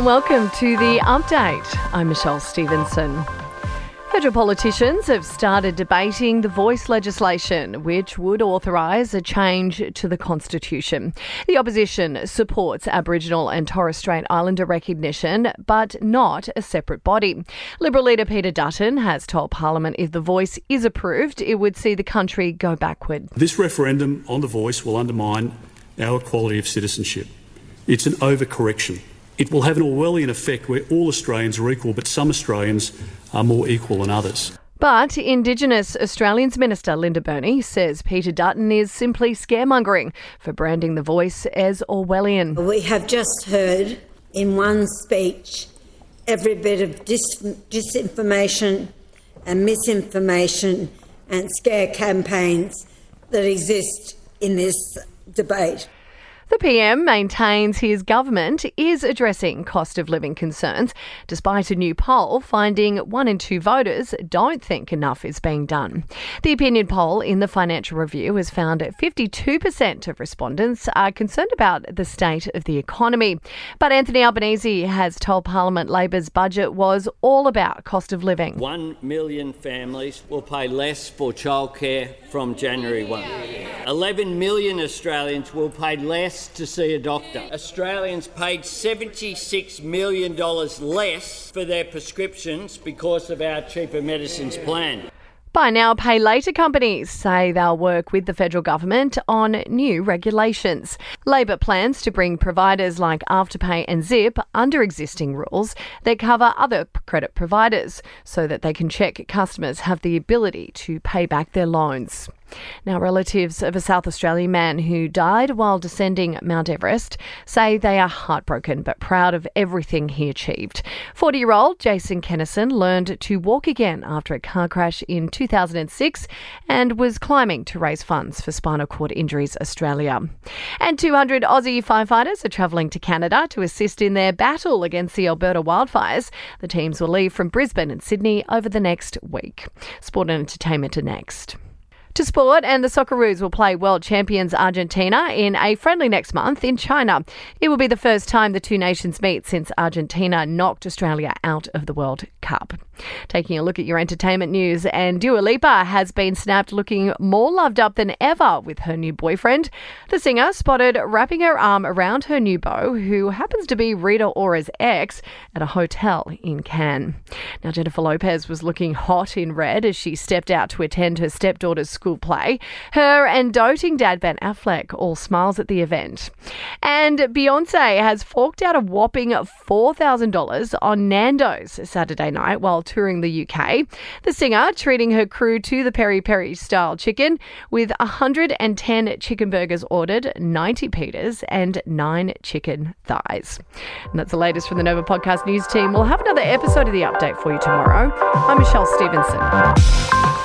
and welcome to the update. I'm Michelle Stevenson. Federal politicians have started debating the voice legislation, which would authorise a change to the Constitution. The opposition supports Aboriginal and Torres Strait Islander recognition, but not a separate body. Liberal leader Peter Dutton has told Parliament if the voice is approved, it would see the country go backward. This referendum on the voice will undermine our equality of citizenship. It's an overcorrection. It will have an Orwellian effect where all Australians are equal, but some Australians are more equal than others. But Indigenous Australians Minister Linda Burney says Peter Dutton is simply scaremongering for branding the voice as Orwellian. We have just heard in one speech every bit of dis- disinformation and misinformation and scare campaigns that exist in this debate. The PM maintains his government is addressing cost of living concerns, despite a new poll finding one in two voters don't think enough is being done. The opinion poll in the Financial Review has found 52% of respondents are concerned about the state of the economy. But Anthony Albanese has told Parliament Labor's budget was all about cost of living. One million families will pay less for childcare from January 1. 11 million Australians will pay less to see a doctor. Australians paid $76 million less for their prescriptions because of our cheaper medicines plan. Buy now, pay later companies say they'll work with the federal government on new regulations. Labor plans to bring providers like Afterpay and Zip under existing rules that cover other credit providers so that they can check customers have the ability to pay back their loans. Now, relatives of a South Australian man who died while descending Mount Everest say they are heartbroken but proud of everything he achieved. 40 year old Jason Kennison learned to walk again after a car crash in 2006 and was climbing to raise funds for Spinal Cord Injuries Australia. And 200 Aussie firefighters are travelling to Canada to assist in their battle against the Alberta wildfires. The teams will leave from Brisbane and Sydney over the next week. Sport and entertainment are next. To sport, and the Socceroos will play world champions Argentina in a friendly next month in China. It will be the first time the two nations meet since Argentina knocked Australia out of the World Cup. Taking a look at your entertainment news, and Dua Lipa has been snapped looking more loved up than ever with her new boyfriend. The singer spotted wrapping her arm around her new beau, who happens to be Rita Ora's ex, at a hotel in Cannes. Now, Jennifer Lopez was looking hot in red as she stepped out to attend her stepdaughter's school play. Her and doting dad Ben Affleck all smiles at the event. And Beyonce has forked out a whopping $4,000 on Nando's Saturday night while touring the UK. The singer treating her crew to the peri peri style chicken with 110 chicken burgers ordered, 90 peters, and 9 chicken thighs. And that's the latest from the Nova Podcast News team. We'll have another episode of the update for you tomorrow. I'm Michelle Stevenson.